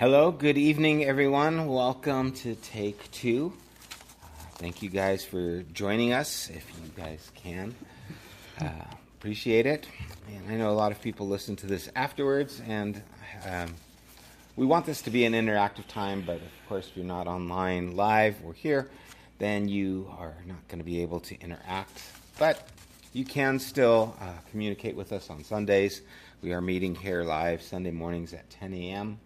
Hello, good evening, everyone. Welcome to Take Two. Uh, thank you guys for joining us, if you guys can. Uh, appreciate it. And I know a lot of people listen to this afterwards, and um, we want this to be an interactive time, but of course, if you're not online live or here, then you are not going to be able to interact. But you can still uh, communicate with us on Sundays. We are meeting here live Sunday mornings at 10 a.m.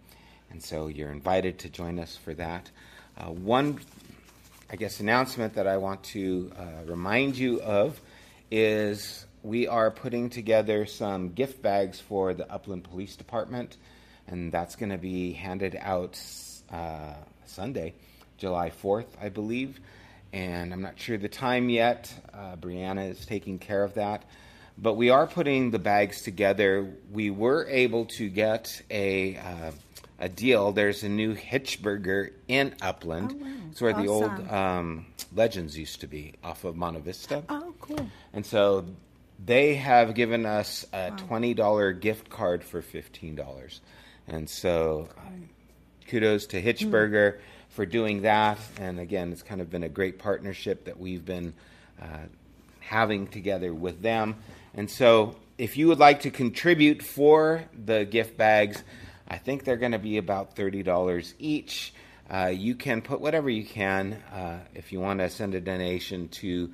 And so you're invited to join us for that. Uh, one, I guess, announcement that I want to uh, remind you of is we are putting together some gift bags for the Upland Police Department, and that's going to be handed out uh, Sunday, July 4th, I believe. And I'm not sure the time yet. Uh, Brianna is taking care of that. But we are putting the bags together. We were able to get a uh, a deal. There's a new Hitchburger in Upland. Oh, wow. It's where the old um, Legends used to be off of Monte Vista. Oh, cool. And so they have given us a $20 gift card for $15. And so uh, kudos to Hitchburger for doing that. And again, it's kind of been a great partnership that we've been uh, having together with them. And so if you would like to contribute for the gift bags, I think they're going to be about $30 each. Uh, you can put whatever you can. Uh, if you want to send a donation to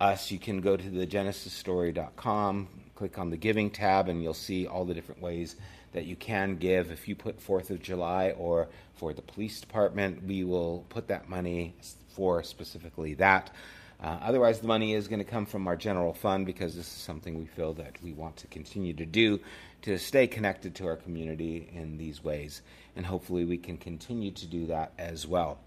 us, you can go to thegenesisstory.com, click on the giving tab, and you'll see all the different ways that you can give. If you put 4th of July or for the police department, we will put that money for specifically that. Uh, otherwise, the money is going to come from our general fund because this is something we feel that we want to continue to do to stay connected to our community in these ways. And hopefully, we can continue to do that as well.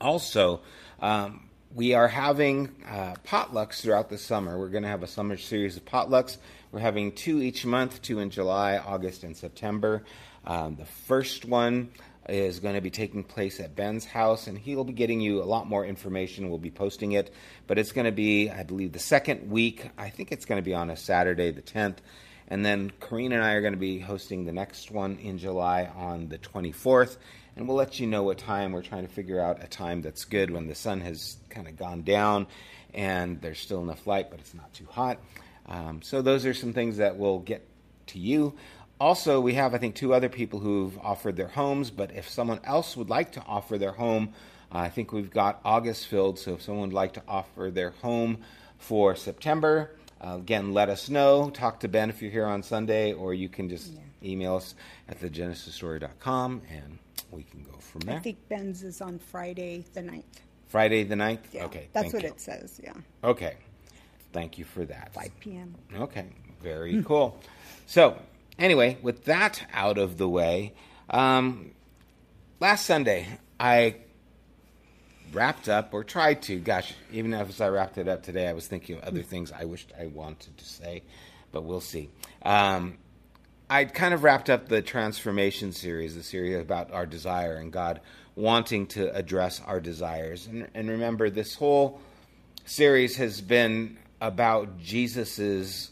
Also, um, we are having uh, potlucks throughout the summer. We're going to have a summer series of potlucks. We're having two each month, two in July, August, and September. Um, the first one is going to be taking place at Ben's house, and he'll be getting you a lot more information. We'll be posting it, but it's going to be, I believe, the second week. I think it's going to be on a Saturday, the 10th. And then Karina and I are going to be hosting the next one in July on the 24th. And we'll let you know what time. We're trying to figure out a time that's good when the sun has kind of gone down and there's still enough light, but it's not too hot. Um, so, those are some things that we'll get to you. Also, we have, I think, two other people who've offered their homes, but if someone else would like to offer their home, uh, I think we've got August filled. So, if someone would like to offer their home for September, uh, again, let us know. Talk to Ben if you're here on Sunday, or you can just email us at thegenesisstory.com and we can go from there. I think Ben's is on Friday the 9th. Friday the 9th? Yeah, Okay. That's what you. it says, yeah. Okay. Thank you for that. 5 p.m. Okay, very cool. So, anyway, with that out of the way, um, last Sunday I wrapped up or tried to. Gosh, even as I wrapped it up today, I was thinking of other things I wished I wanted to say, but we'll see. Um, I kind of wrapped up the transformation series, the series about our desire and God wanting to address our desires. And, and remember, this whole series has been about Jesus's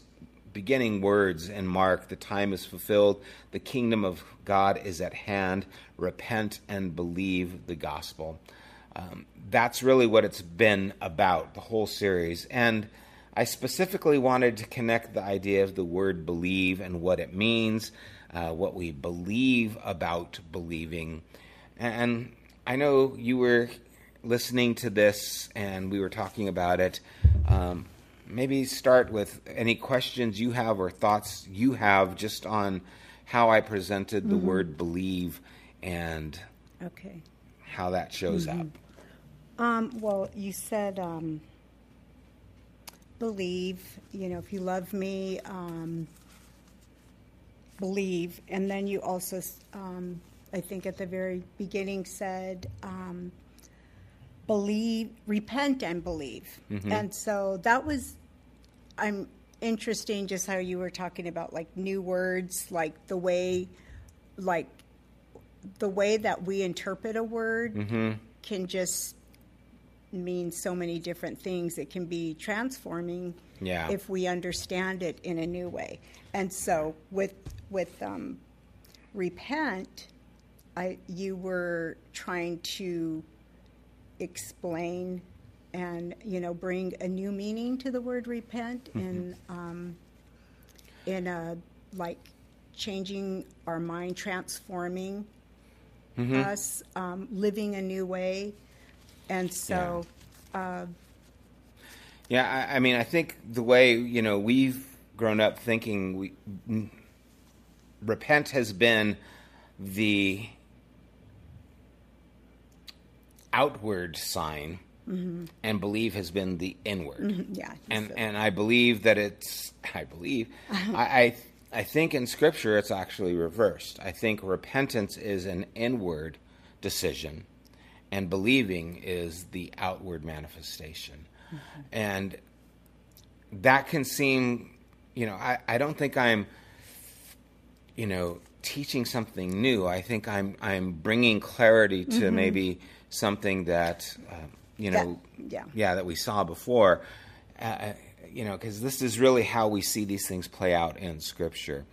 beginning words in Mark the time is fulfilled, the kingdom of God is at hand, repent and believe the gospel. Um, that's really what it's been about, the whole series. And I specifically wanted to connect the idea of the word believe and what it means, uh, what we believe about believing. And I know you were listening to this and we were talking about it. Um, maybe start with any questions you have or thoughts you have just on how I presented the word believe and Okay. how that shows up. Um, well, you said um, believe, you know, if you love me, um, believe. And then you also, um, I think at the very beginning, said um, believe, repent and believe. And so that was, I'm interesting just how you were talking about like new words, like the way, like the way that we interpret a word can just mean so many different things. It can be transforming Yeah. if we understand it in a new way. And so with with um, repent, I you were trying to explain and you know bring a new meaning to the word repent in um, in a like changing our mind, transforming us, um, living a new way, and so uh Yeah, I, I mean, I think the way you know we've grown up thinking we repent has been the outward sign, and believe has been the inward. yeah, and so- and I believe that it's I believe I, I I think in Scripture it's actually reversed. I think repentance is an inward decision, and believing is the outward manifestation, and that can seem you know I, I don't think I'm you know teaching something new. I think I'm I'm bringing clarity to maybe something that um, you That- know yeah. yeah that we saw before uh, you know because this is really how we see these things play out in scripture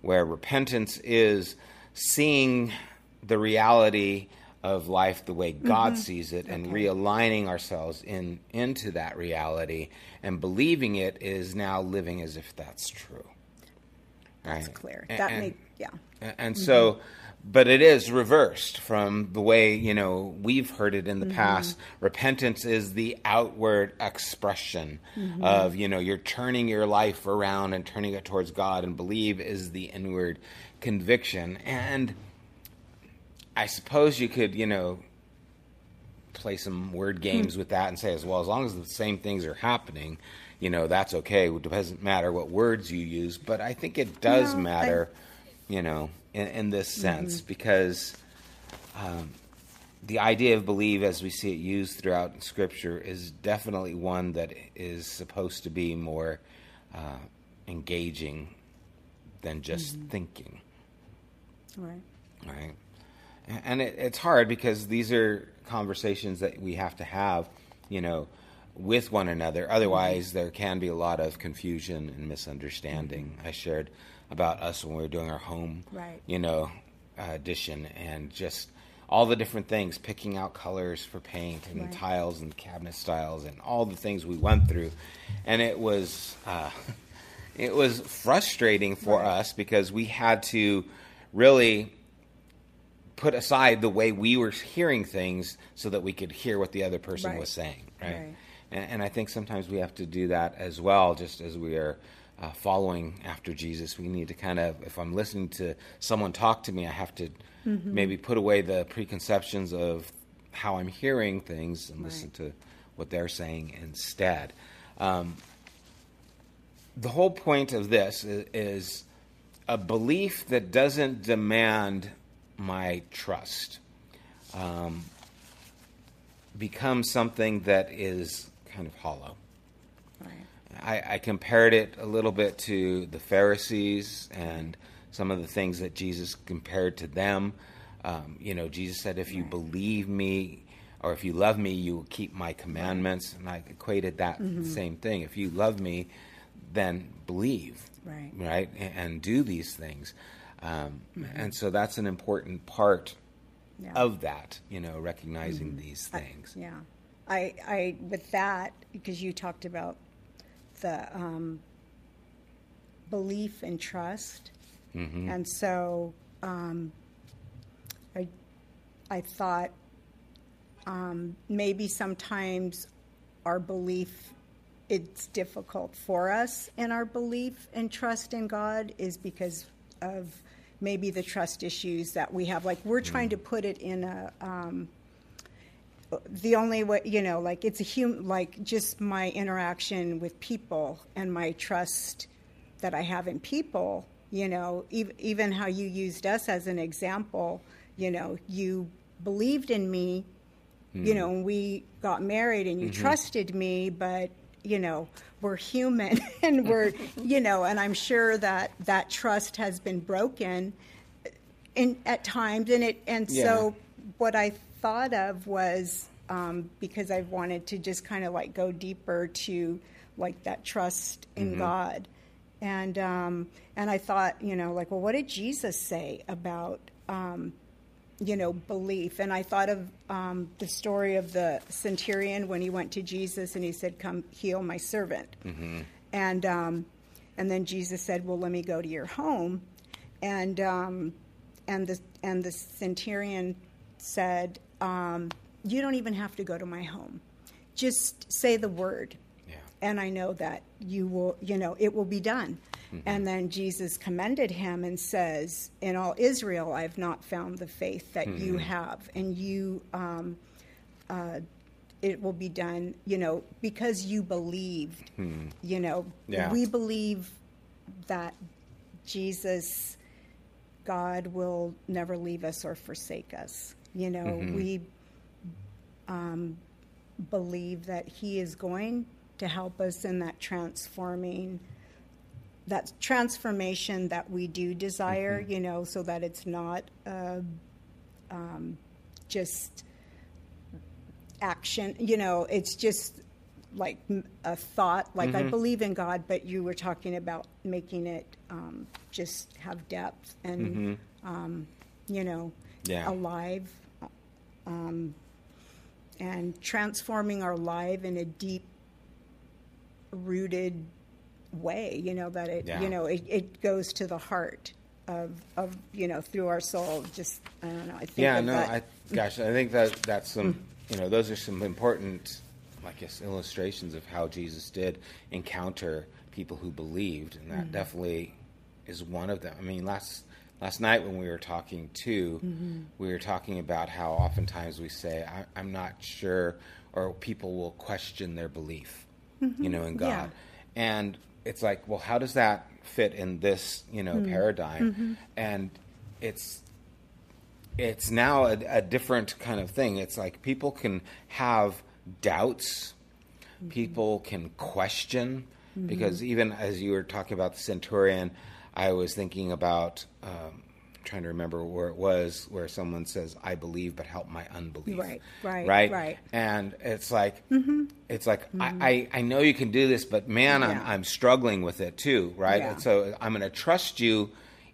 where repentance is seeing the reality of life the way god sees it and realigning ourselves in into that reality and believing it is now living as if that's true That's right? clear. A- that and- made yeah. a- And so, but it is reversed from the way, you know, we've heard it in the mm-hmm. past. Repentance is the outward expression mm-hmm. of, you know, you're turning your life around and turning it towards God, and believe is the inward conviction. And I suppose you could, you know, play some word hmm. games with that and say, as well, as long as the same things are happening, you know, that's okay. It doesn't matter what words you use, but I think it does No, I- matter, you know, in, in this sense because um, the idea of believe, as we see it used throughout Scripture, is definitely one that is supposed to be more uh, engaging than just thinking Right. right? And it, it's hard because these are conversations that we have to have, you know, with one another. Otherwise, there can be a lot of confusion and misunderstanding. I shared about us when we were doing our home, Right. you know, uh, addition and just all the different things, picking out colors for paint and Right. tiles and cabinet styles and all the things we went through, and it was. Uh, it was frustrating for Right. us because we had to really put aside the way we were hearing things so that we could hear what the other person Right. was saying right, Right. And, and i think sometimes we have to do that as well just as we are uh, following after jesus we need to kind of if i'm listening to someone talk to me i have to Mm-hmm. maybe put away the preconceptions of how i'm hearing things and listen to what they're saying instead um, the whole point of this is, is a belief that doesn't demand my trust um, becomes something that is kind of hollow. I, I compared it a little bit to the Pharisees and some of the things that Jesus compared to them. Um, you know, Jesus said, "If you believe me, or if you love me, you will keep my commandments." And I equated that the same thing. If you love me, then believe, Right. right, and, and do these things. Um, And so that's an important part Yeah. of that. You know, recognizing these things. Yeah, I, I with that because you talked about the um, belief and trust, and so um, I, I thought um, maybe sometimes our belief it's difficult for us in our belief and trust in God is because of maybe the trust issues that we have. Like we're trying to put it in a um, the only way you know like it's a human like just my interaction with people and my trust that i have in people you know ev- even how you used us as an example you know you believed in me you hmm. know and we got married and you mm-hmm. trusted me but you know we're human and we're you know and i'm sure that that trust has been broken in at times and it and Yeah. so what i thought of was um, because i wanted to just kind of like go deeper to like that trust in god and um, and i thought you know like well what did jesus say about um, you know, belief. And I thought of um, the story of the centurion when he went to Jesus and he said, "Come heal my servant." And um, and then Jesus said, "Well, let me go to your home." And um, and the and the centurion said, um, "You don't even have to go to my home. Just say the word." Yeah. and I know that you will, you know, it will be done. And then Jesus commended him and says, In all Israel, I've not found the faith that you have, and you, um, uh, it will be done, you know, because you believed. You know, Yeah. we believe that Jesus, God, will never leave us or forsake us. You know, we um, believe that He is going to help us in that transforming, that transformation that we do desire, you know, so that it's not uh, um, just action, you know, it's just like a thought, like I believe in God, but you were talking about making it um, just have depth and, um, you know, Yeah. alive um, and transforming our life in a deep rooted way you know that it Yeah. you know it, it goes to the heart of of you know through our soul just i don't know i think Yeah, no, that. I, gosh, I think that that's some, you know, those are some important, I guess, illustrations of how Jesus did encounter people who believed, and that definitely is one of them. I mean, last last night when we were talking too, Mm-hmm. we were talking about how oftentimes we say, I, "I'm not sure," or people will question their belief, you know, in God, Mm-hmm. Yeah. and it's like, well, how does that fit in this, you Hmm. know, paradigm? Mm-hmm. And it's it's now a, a different kind of thing. It's like people can have doubts, people can question, because even as you were talking about the centurion, I was thinking about. Um, trying to remember where it was where someone says i believe but help my unbelief Right, right, right right. and it's like it's like I, I, I know you can do this but man I'm, I'm struggling with it too right Yeah. and so i'm going to trust you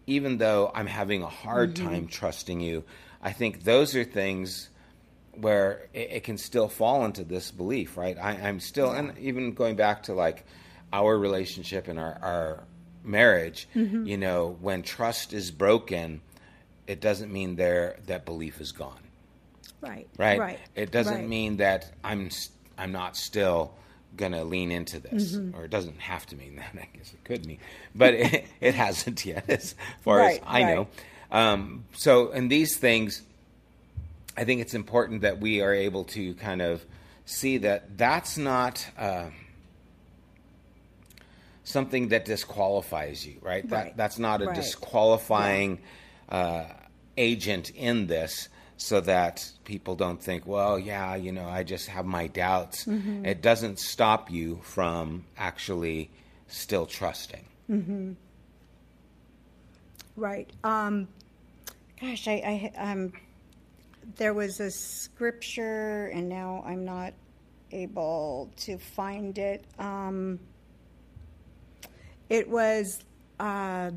even though i'm having a hard Mm-hmm. time trusting you i think those are things where it, it can still fall into this belief right I, i'm still and even going back to like our relationship and our, our marriage Mm-hmm. you know when trust is broken it doesn't mean there that belief is gone right right? right It doesn't right. mean that I'm I'm not still gonna lean into this, Mm-hmm. or it doesn't have to mean that. I guess it could mean, but it, it hasn't yet, as far Right, as I know. Um, so, in these things, I think it's important that we are able to kind of see that that's not. Uh, Something that disqualifies you, right? That that's not a right. disqualifying uh, agent in this so that people don't think, well, yeah, you know, I just have my doubts. Mm-hmm. It doesn't stop you from actually still trusting. Right. Um, gosh, I, I um, there was a scripture, and now I'm not able to find it. Um, it was. Uh,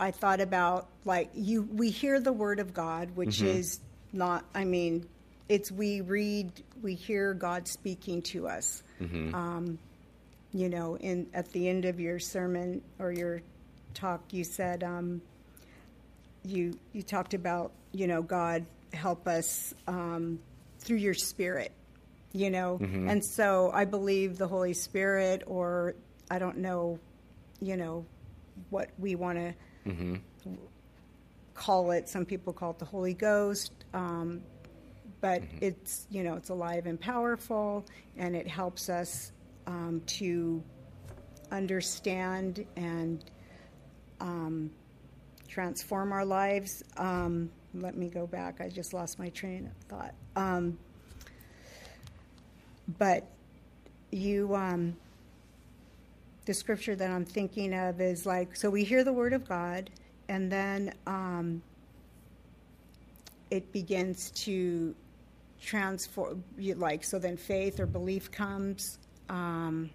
I thought about like you. We hear the word of God, which is not. I mean, it's we read, we hear God speaking to us. Um, you know, in at the end of your sermon or your talk, you said um, you you talked about you know God help us um, through your Spirit, you know, and so I believe the Holy Spirit, or I don't know, you know, what we want to call it. Some people call it the Holy Ghost. Um, but it's you know it's alive and powerful and it helps us um, to understand and um, transform our lives um, let me go back i just lost my train of thought um, but you um, the scripture that i'm thinking of is like so we hear the word of god and then um, it begins to transform you like so then faith or belief comes um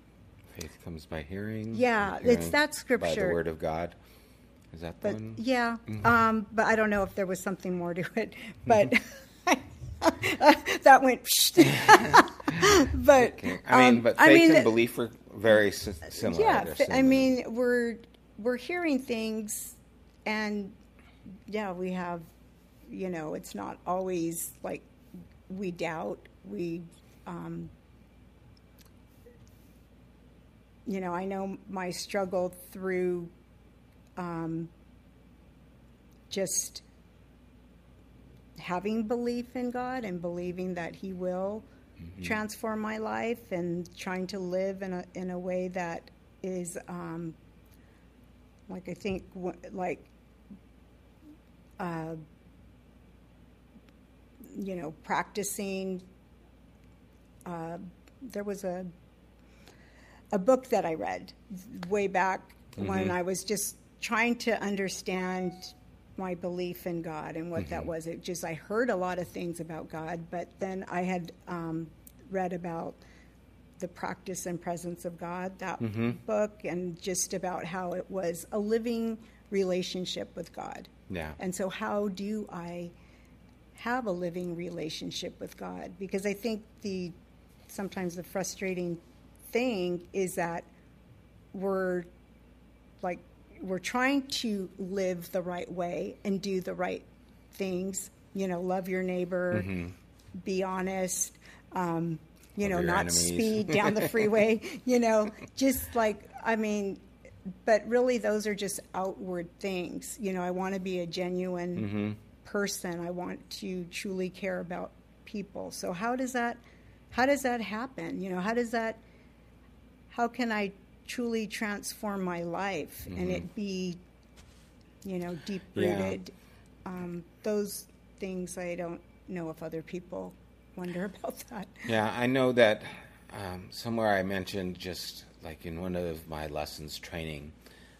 Faith comes by hearing. Yeah, and it's hearing that By the word of God. Is that the but one? yeah, Mm-hmm. um, but I don't know if there was something more to it. But that went. but Okay. I mean, um, but I faith mean, and belief are very si- similar. yeah, They're I mean, we're we're hearing things, and yeah, we have, you know, it's not always like we doubt. We, um, you know, I know my struggle through, um, just having belief in God and believing that He will transform my life and trying to live in a in a way that is um, like I think like uh, you know practicing. Uh, there was a a book that I read way back when I was just trying to understand my belief in God and what that was. It just I heard a lot of things about God, but then I had um, read about the practice and presence of God that book and just about how it was a living relationship with God. Yeah. And so how do I have a living relationship with God? Because I think the sometimes the frustrating thing is that we're like we're trying to live the right way and do the right things you know love your neighbor be honest um, you Mm-hmm. Love know not enemies. speed down the freeway you know just like i mean but really those are just outward things you know i want to be a genuine Mm-hmm. person i want to truly care about people so how does that how does that happen you know how does that how can I truly transform my life and Mm-hmm. it be, you know, deep Yeah. rooted? Um, those things I don't know if other people wonder about that. Yeah, I know that um, somewhere I mentioned just like in one of my lessons training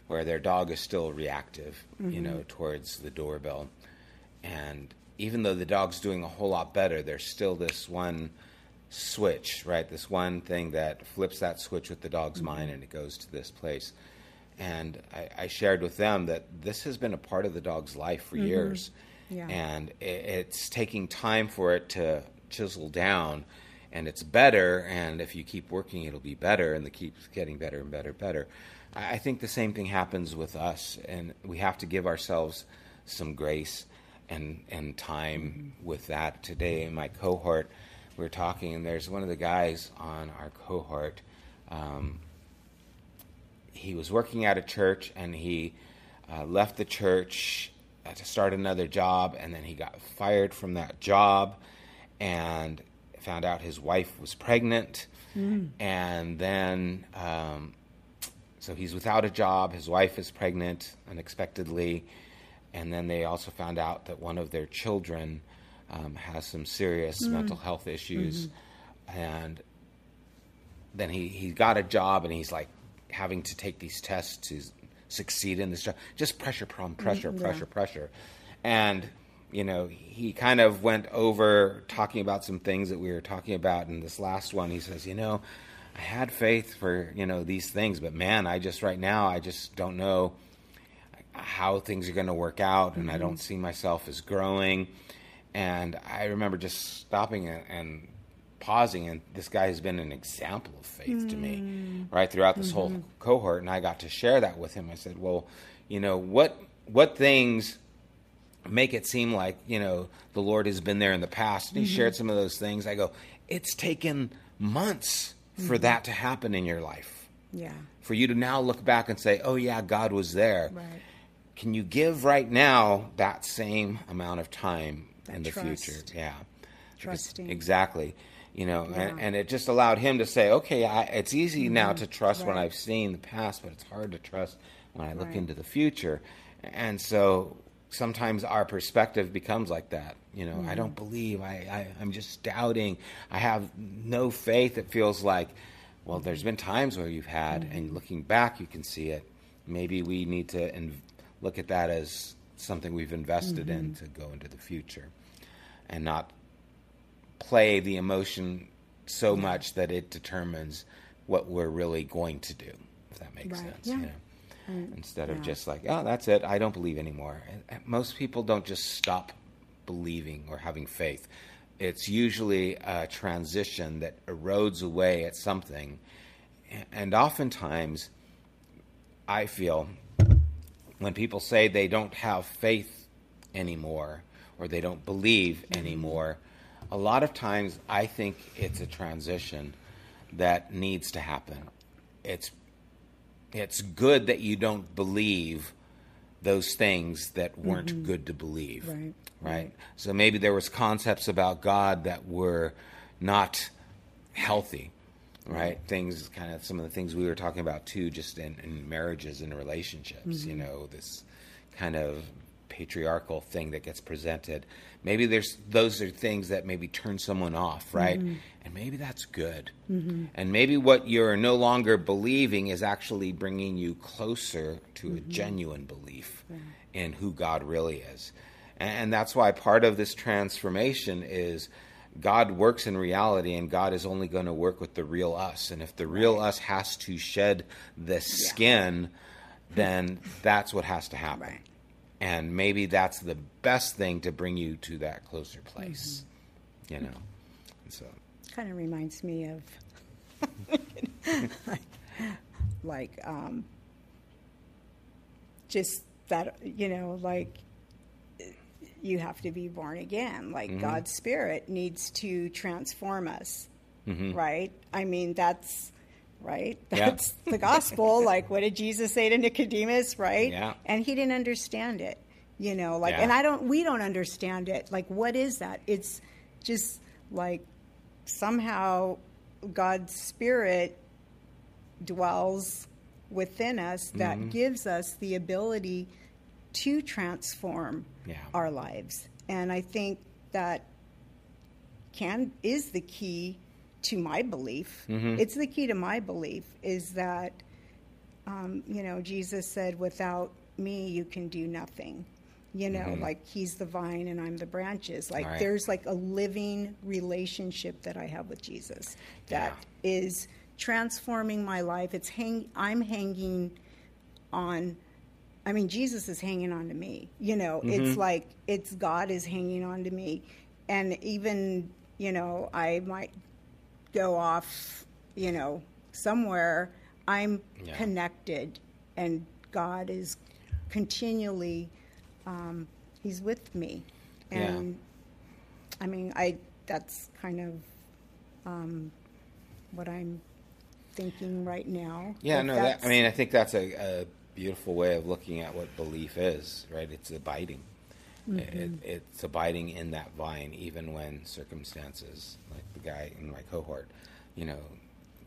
where their dog is still reactive, you know, towards the doorbell. And even though the dog's doing a whole lot better, there's still this one switch, right? This one thing that flips that switch with the dog's mm-hmm. mind and it goes to this place. And I, I shared with them that this has been a part of the dog's life for mm-hmm. years. Yeah. And i it's taking time for it to chisel down. And it's better. And if you keep working, it'll be better. And it keeps getting better and better and better. I, I think the same thing happens with us. And we have to give ourselves some grace and, and time mm-hmm. with that. Today in my cohort, we were talking, and there's one of the guys on our cohort. Um, he was working at a church and he uh, left the church uh, to start another job and then he got fired from that job and found out his wife was pregnant and then um, so he's without a job his wife is pregnant unexpectedly and then they also found out that one of their children um, has some serious hmm. mental health issues mm-hmm. and then he, he got a job and he's like having to take these tests to succeed in this job. Just pressure, problem, mm, pressure, yeah. pressure, pressure. And, you know, he kind of went over talking about some things that we were talking about. In this last one, he says, you know, I had faith for, you know, these things, but man, I just right now, I just don't know how things are going to work out and I don't mm-hmm. see myself as growing. And I remember just stopping and, and pausing, and this guy has been an example of faith to me, mm. right throughout this whole mm-hmm. cohort. And I got to share that with him. I said, "Well, you know what? What things make it seem like you know the Lord has been there in the past?" And he shared mm-hmm. some of those things. I go, "It's taken months for mm-hmm. that to happen in your life, Yeah. for you to now look back and say, "Oh yeah, God was there." Right. Can you give right now that same amount of time in the trust. future? Yeah. Trusting. Exactly. You know, and, Yeah. and it just allowed him to say, okay, I, it's easy mm-hmm. now to trust when Right. I've seen the past, but it's hard to trust when I look Right. into the future. And so sometimes our perspective becomes like that. You know, I don't mm-hmm. believe, I, I, I'm just doubting, I have no faith. It feels like, well, there's been times where you've had, mm-hmm. and looking back, you can see it. Maybe we need to look at that as something we've invested in mm-hmm. to go into the future and not play the emotion so much that it determines what we're really going to do, if that makes Right. sense. Yeah. you know. instead of just like, oh, that's it, I don't believe anymore. And most people don't just stop believing or having faith. It's usually a transition that erodes away at something. And oftentimes, I feel when people say they don't have faith anymore or they don't believe mm-hmm. anymore, a lot of times I think it's a transition that needs to happen. It's it's good that you don't believe those things that weren't mm-hmm. good to believe. Right. Right. So maybe there was concepts about God that were not healthy. Right. Mm-hmm. Things kind of some of the things we were talking about too, just in, in marriages and relationships, you mm-hmm. know, this kind of patriarchal thing that gets presented. Maybe there's those are things that maybe turn someone off, right? Mm-hmm. And maybe that's good. And maybe what you're no longer believing is actually bringing you closer to a genuine belief in who God really is. And, and that's why part of this transformation is God works in reality, and God is only going to work with the real us. And if the real us has to shed the skin, then that's what has to happen. Right. And maybe that's the best thing to bring you to that closer place, you know. And so, kind of reminds me of like, like um, just that you know like you have to be born again. Like god's spirit needs to transform us right? I mean that's right? Yeah. that's the gospel. Like what did jesus say to nicodemus right? Yeah. and he didn't understand it you know? Like Yeah. and i don't we don't understand it. Like what is that? It's just like somehow god's spirit dwells within us that Mm-hmm. gives us the ability to transform Yeah. our lives and i think that can is the key to my belief Mm-hmm. it's the key to my belief is that um, you know jesus said without me you can do nothing you know like he's the vine and i'm the branches like Mm-hmm. Right. there's like a living relationship that i have with jesus that is transforming my life it's hang i'm hanging on i mean jesus is hanging on to me you know it's like it's god is hanging on to me and even you know i might go off you know somewhere i'm Yeah. connected and god is continually um, he's with me Yeah. and i mean i that's kind of um, what i'm thinking right now yeah, no, that, I mean, I think that's a, a beautiful way of looking at what belief is, right? It's abiding. It, it's abiding in that vine, even when circumstances, like the guy in my cohort, you know,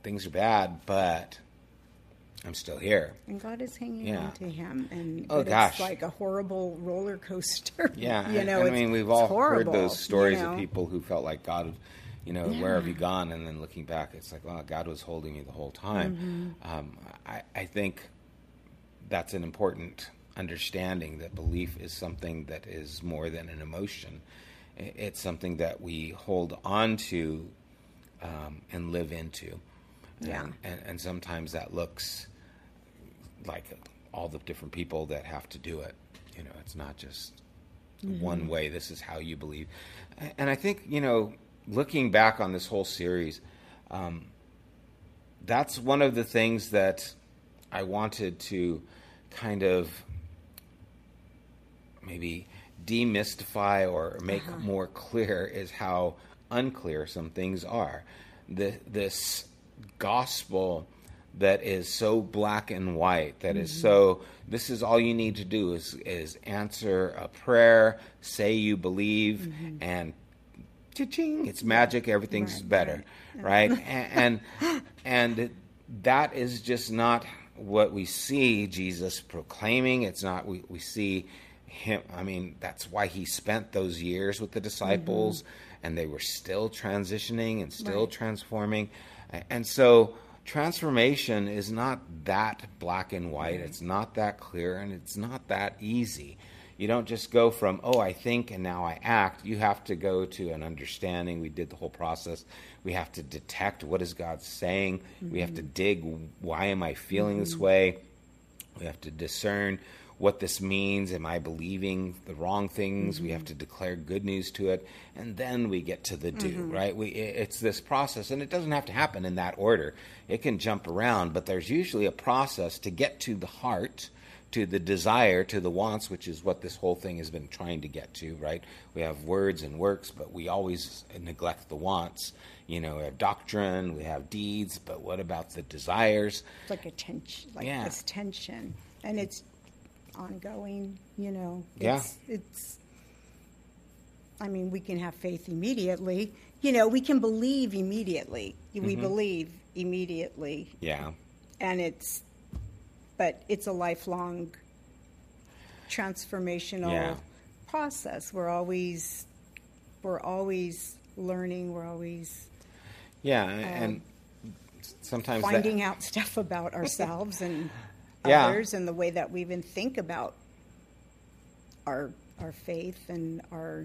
things are bad, but I'm still here. And God is hanging Yeah. on to him, and Oh, gosh. it's like a horrible roller coaster. Yeah, you know. and I mean, we've all horrible, heard those stories you know? of people who felt like God, you know, where have you gone? And then looking back, it's like, well, God was holding me the whole time. Mm-hmm. Um, I, I think that's an important understanding that belief is something that is more than an emotion. It's something that we hold on to um, and live into. Yeah. And, and, and sometimes that looks like all the different people that have to do it. You know, it's not just one way. This is how you believe. And I think, you know, looking back on this whole series, um, that's one of the things that I wanted to kind of maybe demystify or make uh-huh. more clear is how unclear some things are. The, this gospel that is so black and white, that is mm-hmm. so, this is all you need to do is, is answer a prayer, say you believe, mm-hmm. and cha-ching, it's magic, everything's Right, better, right? and, and and that is just not what we see Jesus proclaiming. It's not we, we see him. I mean, that's why he spent those years with the disciples, mm-hmm. and they were still transitioning and still Right. transforming. And so transformation is not that black and white. Mm-hmm. It's not that clear, and it's not that easy. You don't just go from, oh, I think and now I act. You have to go to an understanding. We did the whole process. We have to detect what is God saying. We have to dig, why am I feeling this way? We have to discern what this means. Am I believing the wrong things? Mm-hmm. We have to declare good news to it, and then we get to the do. Mm-hmm. Right? We it's this process, and it doesn't have to happen in that order. It can jump around, but there's usually a process to get to the heart to the desire, to the wants, which is what this whole thing has been trying to get to, right? We have words and works, but we always neglect the wants. You know, we have doctrine, we have deeds, but what about the desires? It's like a tension, like yeah. this tension, and it's ongoing. You know, it's, yeah. It's. I mean, we can have faith immediately. You know, we can believe immediately. We mm-hmm. believe immediately. Yeah. And it's but it's a lifelong transformational yeah. process. We're always we're always learning. We're always yeah, um, and sometimes finding that... out stuff about ourselves and yeah. others, and the way that we even think about our our faith and our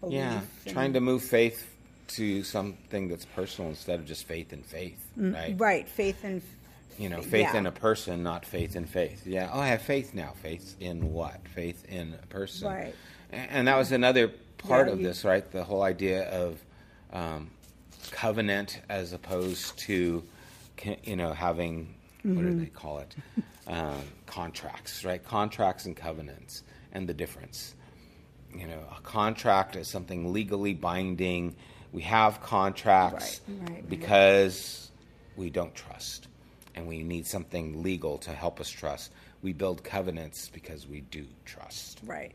belief. Yeah, and trying to move faith to something that's personal instead of just faith and faith, mm, right? Right, faith and you know, faith yeah. in a person, not faith in faith. Yeah. Oh, I have faith now. Faith in what? Faith in a person. Right. And that was another part yeah, of you, this, right? The whole idea of um, covenant as opposed to, you know, having mm-hmm. what do mm-hmm. they call it? Um, contracts, right? Contracts and covenants, and the difference. You know, a contract is something legally binding. We have contracts right, right, because we don't trust and we need something legal to help us trust. We build covenants because we do trust. Right.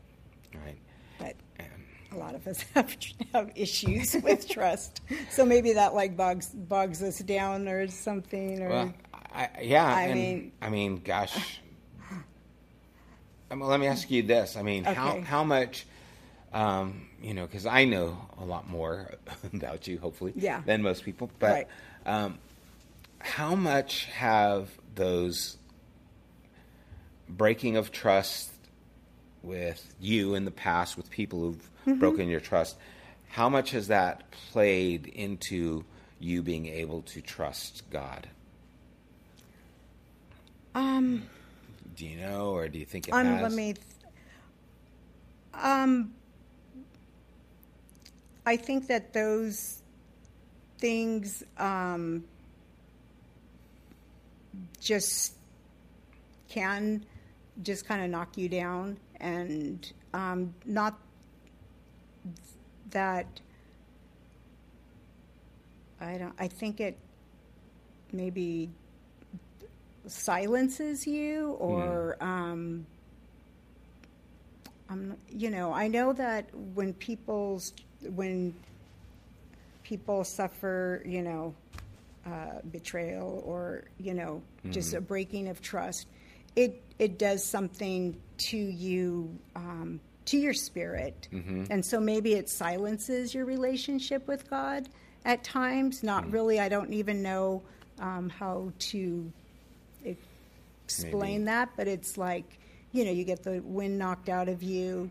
Right. But and, a lot of us have, have issues with trust, so maybe that like bogs bogs us down or something. Or well, I, yeah. I and, mean, I mean, gosh. I mean, let me ask you this. I mean, okay. how how much? Um, you know, because I know a lot more about you, hopefully, yeah. than most people. But right. um, how much have those breaking of trust with you in the past, with people who've mm-hmm. broken your trust, how much has that played into you being able to trust God? Um, do you know, or do you think it um, has? Let me. Th- um, I think that those things um, just can just kind of knock you down and um, not that I don't I think it maybe silences you or mm. um, I'm, you know I know that when people's when people suffer you know uh, betrayal or you know mm-hmm. just a breaking of trust, it it does something to you um, to your spirit, mm-hmm. and so maybe it silences your relationship with God at times. Not mm-hmm. really. I don't even know um, how to explain maybe. that, but it's like you know you get the wind knocked out of you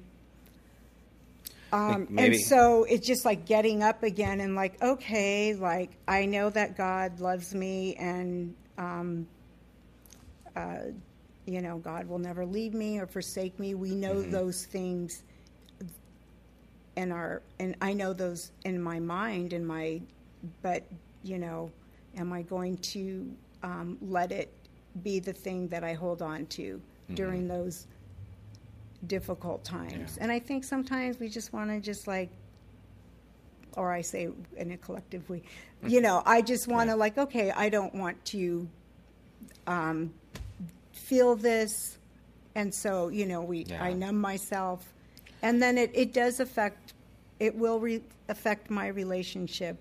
um, and so it's just like getting up again and like, okay, like I know that God loves me and, um, uh, you know, God will never leave me or forsake me. We know mm-hmm. those things in our, and I know those in my mind and my, but, you know, am I going to um, let it be the thing that I hold on to mm-hmm. during those difficult times. Yeah. And I think sometimes we just want to just like, or I say in a collective we, you know, I just want to yeah. like, okay, I don't want to um, feel this. And so, you know, we, yeah. I numb myself. And then it, it does affect, it will re- affect my relationship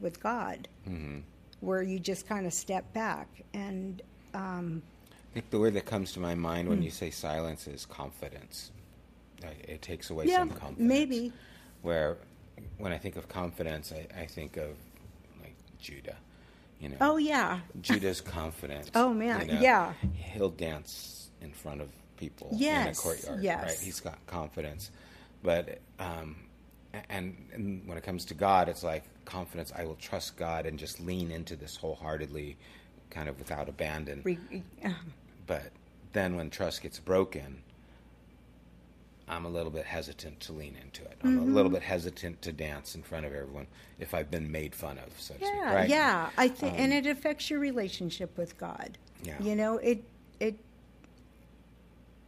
with God, mm-hmm. where you just kind of step back and, um, think the word that comes to my mind when mm. you say silence is confidence. It takes away yeah, some confidence. Maybe. Where, when I think of confidence, I, I think of like Judah. You know. Oh yeah. Judah's confidence. oh man, you know, yeah. He'll dance in front of people yes, in a courtyard. Yes. Right. He's got confidence, but um, and, and when it comes to God, it's like confidence. I will trust God and just lean into this wholeheartedly, kind of without abandon. Re- uh, but then when trust gets broken, I'm a little bit hesitant to lean into it. I'm Mm-hmm. a little bit hesitant to dance in front of everyone if I've been made fun of, so to speak. Yeah, Right? yeah. I think, and it affects your relationship with God. Yeah. You know, it it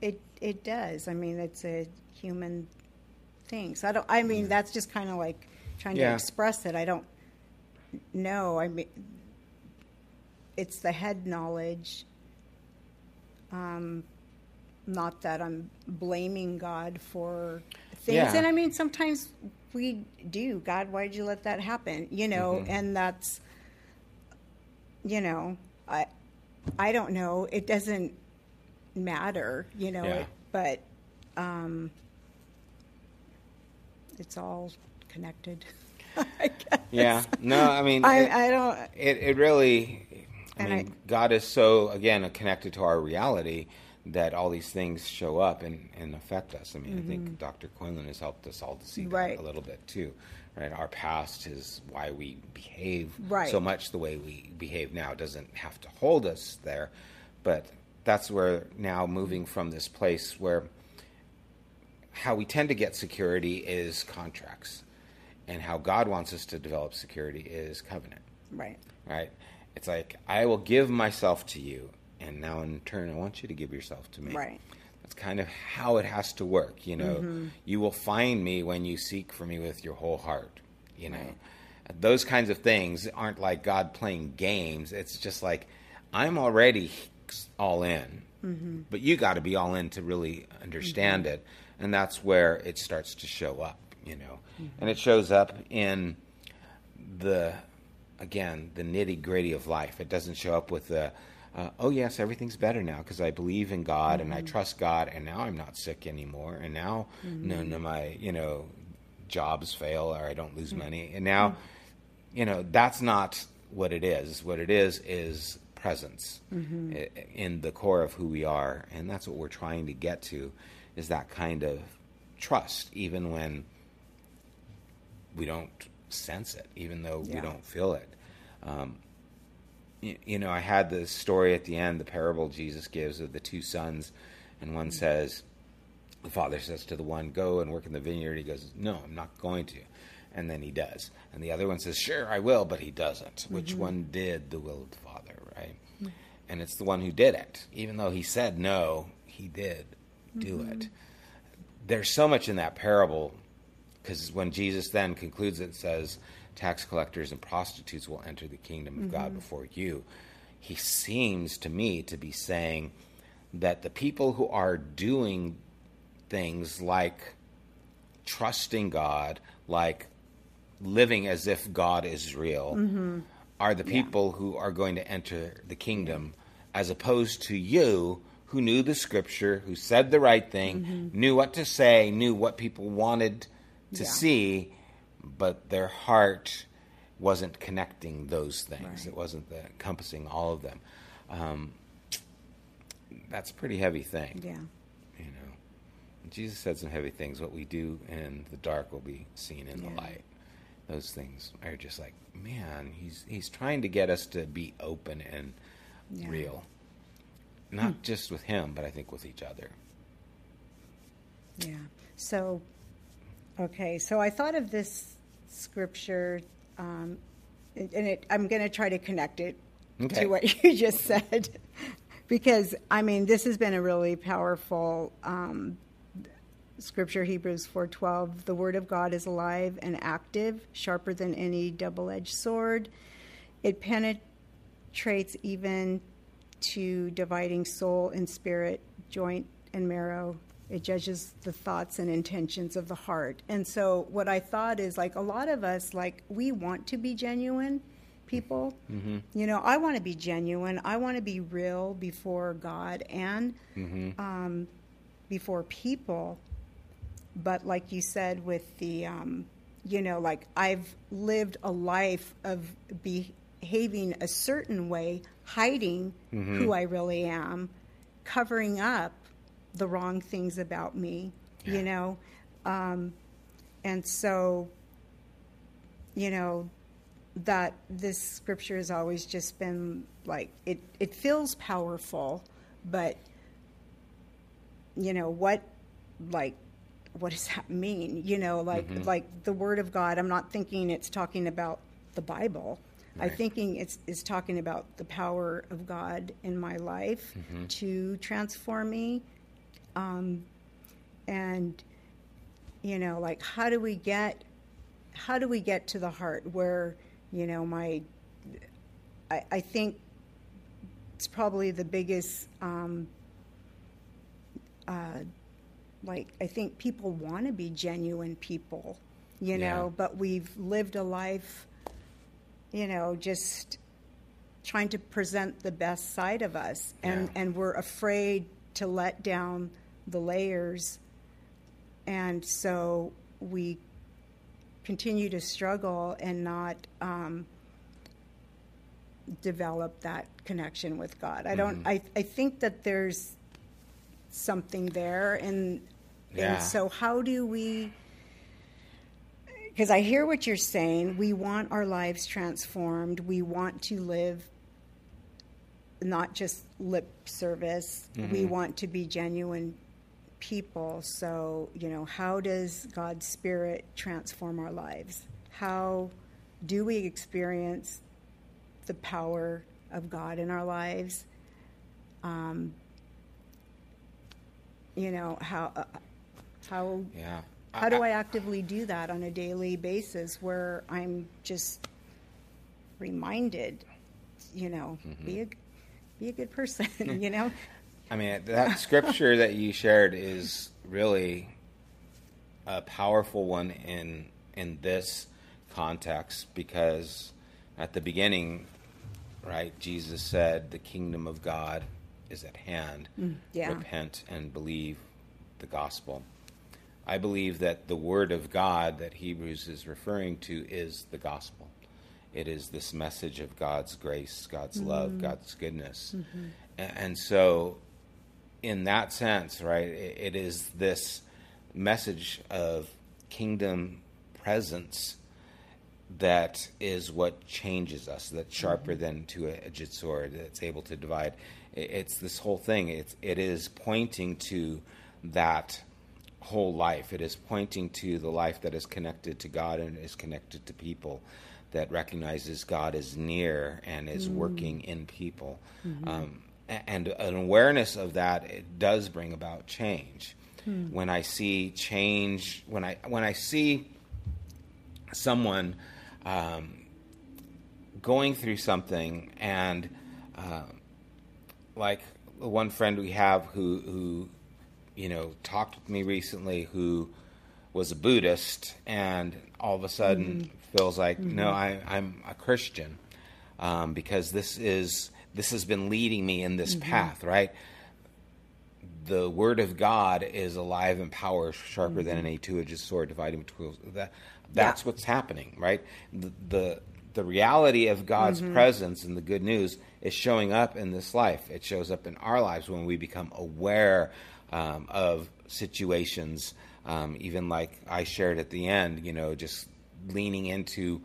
it it does. I mean, it's a human thing. So I don't. I mean, that's just kind of like trying Yeah. to express it. I don't know. I mean, it's the head knowledge. Um, not that I'm blaming God for things, Yeah. and I mean sometimes we do. God, why did you let that happen? You know, Mm-hmm. and that's, you know, I, I don't know. It doesn't matter, you know, Yeah. it, but, um, it's all connected. I guess. Yeah. No, I mean, I, it, I don't. it, it really, I And mean, I- God is so, again, connected to our reality that all these things show up and, and affect us. I mean, I think Dr. Quinlan has helped us all to see Mm-hmm. Right. that a little bit too. Right, our past is why we behave Right. so much the way we behave now. It doesn't have to hold us there, but that's where now moving from this place where how we tend to get security is contracts, and how God wants us to develop security is covenant Right. right? It's like I will give myself to you, and now in turn, I want you to give yourself to me. Right. That's kind of how it has to work. You know, mm-hmm. you will find me when you seek for me with your whole heart. You know, Right. those kinds of things aren't like God playing games. It's just like I'm already all in, mm-hmm. but you got to be all in to really understand mm-hmm. it, and that's where it starts to show up. You know, and it shows up in the again the nitty gritty of life. It doesn't show up with the uh, oh yes everything's better now because I believe in God and I mm-hmm. trust God and now I'm not sick anymore. And now none mm-hmm. of my you know jobs fail or I don't lose mm-hmm. money. And now you know that's not what it is. What it is is presence i- in the core of who we are. And that's what we're trying to get to is that kind of trust even when we don't sense it, even though we don't feel it. Um, you, you know, I had the story at the end, the parable Jesus gives of the two sons, and one mm-hmm. says, the father says to the one, "Go and work in the vineyard." He goes, "No, I'm not going to," and then he does. And the other one says, "Sure, I will," but he doesn't. Which mm-hmm. one did the will of the father, right? Mm-hmm. And it's the one who did it, even though he said no, he did do it. There's so much in that parable because when Jesus then concludes it and says, tax collectors and prostitutes will enter the kingdom of God mm-hmm. before you, he seems to me to be saying that the people who are doing things like trusting God, like living as if God is real, mm-hmm. are the people who are going to enter the kingdom, as opposed to you who knew the scripture, who said the right thing, mm-hmm. knew what to say, knew what people wanted to Yeah. see, but their heart wasn't connecting those things. Right. It wasn't the, encompassing all of them. Um, that's a pretty heavy thing Yeah. you know jesus said some heavy things what we do in the dark will be seen in Yeah. the light those things are just like man he's he's trying to get us to be open and Yeah. Hmm. real not just with him but i think with each other Yeah. So, okay. So I thought of this scripture, um, and it, I'm going to try to connect it Okay. to what you just said, because I mean this has been a really powerful um, scripture. Hebrews 4:12. The word of God is alive and active, sharper than any double-edged sword. It penetrates even to dividing soul and spirit, joint and marrow. It judges the thoughts and intentions of the heart. And so, what I thought is like a lot of us, like, we want to be genuine people. You know, I want to be genuine. I want to be real before God and um, before people. But, like you said, with the, um, you know, like I've lived a life of behaving a certain way, hiding who I really am, covering up the wrong things about me, Yeah. you know. Um, and so, you know, that this scripture has always just been like it, it feels powerful, but you know, what, like, what does that mean? You know, like, Mm-hmm. like the Word of God. I'm not thinking it's talking about the Bible. I'm thinking it's it's talking about the power of God in my life Mm-hmm. to transform me, um, and you know, like how do we get how do we get to the heart where you know my I, I think it's probably the biggest um, uh, like I think people want to be genuine people, you Yeah. know, but we've lived a life, you know, just trying to present the best side of us, and Yeah. and we're afraid to let down the layers, and so we continue to struggle and not um, develop that connection with God. I don't. Mm-hmm. I I think that there's something there, and Yeah. and so how do we? Because I hear what you're saying. We want our lives transformed. We want to live not just lip service. We Mm-hmm. want to be genuine people. So, you know, how does God's Spirit transform our lives? How do we experience the power of God in our lives? Um, you know, how, uh, how, Yeah. how do I actively do that on a daily basis where I'm just reminded, you know, be a, be a good person, you know? I mean, that scripture that you shared is really a powerful one in in this context because at the beginning, right, Jesus said, "The kingdom of God is at hand. Mm, yeah. Repent and believe the gospel." I believe that the word of God that Hebrews is referring to is the gospel. It is this message of God's grace, God's mm-hmm. love, God's goodness. Mm-hmm. A- And so in that sense, right, it, it is this message of kingdom presence that is what changes us. That's mm-hmm. sharper than to a edged sword. That's able to divide. It, it's this whole thing. It's it is pointing to that whole life. It is pointing to the life that is connected to God and is connected to people. That recognizes God is near and is working in people. Um, and an awareness of that it does bring about change. When I see change, when I when I see someone um, going through something and uh, like one friend we have who who you know talked with me recently who was a Buddhist and all of a sudden mm-hmm. feels like no mm-hmm. I, I'm a Christian um, because this is this has been leading me in this mm-hmm. path right? The word of God is alive and power sharper than any two-edged sword dividing between that that's what's happening right? The, the the reality of God's presence and the good news is showing up in this life. It shows up in our lives when we become aware um, of situations um, even like I shared at the end you know just leaning into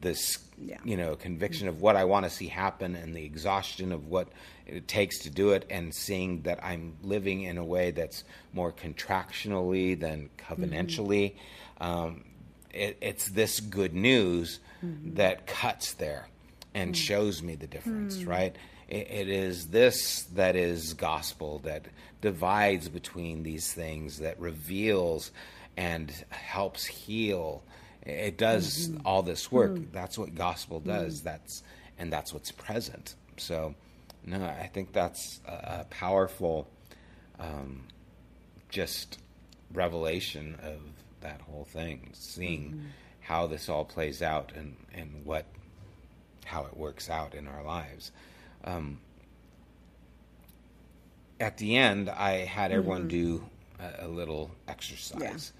this Yeah. you know conviction of what I want to see happen and the exhaustion of what it takes to do it and seeing that I'm living in a way that's more contractionally than covenantally. Um, it, it's this good news that cuts there and shows me the difference right it, is this that is gospel that divides between these things that reveals and helps heal. It does mm-hmm. all this work. Mm-hmm. That's what gospel does. Mm-hmm. That's and that's what's present. So no i think that's a, a powerful um, just revelation of that whole thing seeing how this all plays out and and what how it works out in our lives um, at the end i had everyone mm-hmm. do a, a little exercise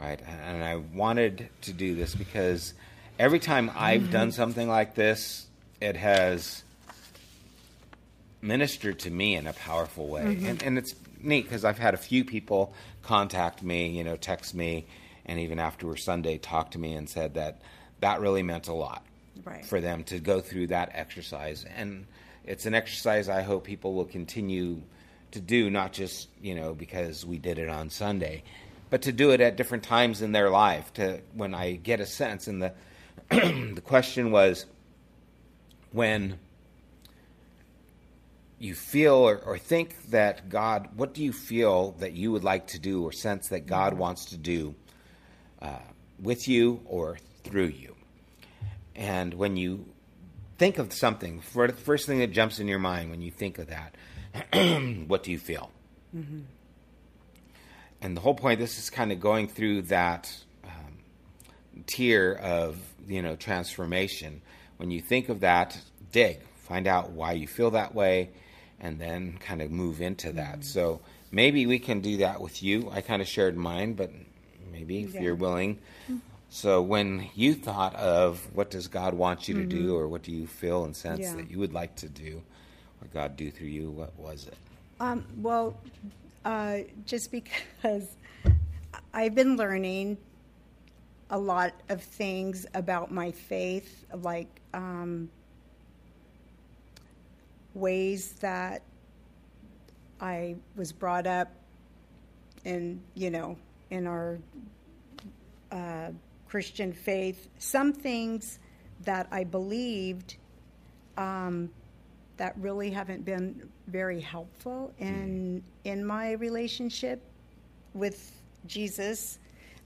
right? And I wanted to do this because every time I've mm-hmm. done something like this, it has ministered to me in a powerful way. Mm-hmm. And, and it's neat because I've had a few people contact me, you know, text me, and even after Sunday, talk to me and said that that really meant a lot Right. for them to go through that exercise. And it's an exercise I hope people will continue to do, not just you know because we did it on Sunday, but to do it at different times in their life. To when I get a sense, and the the question was when you feel or, or, think that God, what do you feel that you would like to do or sense that God mm-hmm. wants to do uh, with you or through you? And when you think of something, for the first thing that jumps in your mind when you think of that, what do you feel? Mm-hmm. And the whole point, this is kind of going through that um, tier of you know transformation. When you think of that, dig, find out why you feel that way, and then kind of move into that. Mm-hmm. So maybe we can do that with you. I kind of shared mine, but maybe if yeah. you're willing. So when you thought of what does God want you to mm-hmm. do, or what do you feel and sense yeah. that you would like to do, or God do through you, what was it? Um, well, uh, just because I've been learning a lot of things about my faith, like um, ways that I was brought up in, you know, in our uh, Christian faith. Some things that I believed um, that really haven't been very helpful in in my relationship with Jesus,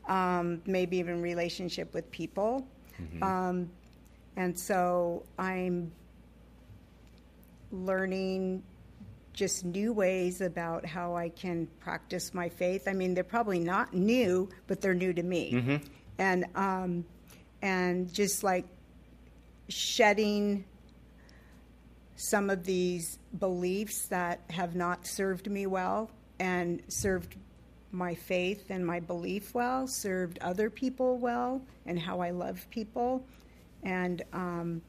um, maybe even relationship with people. Mm-hmm. Um, and so I'm learning just new ways about how I can practice my faith. I mean, they're probably not new, but they're new to me. Mm-hmm. And um, and just like shedding some of these beliefs that have not served me well and served my faith and my belief well, served other people well, and how I love people. And um,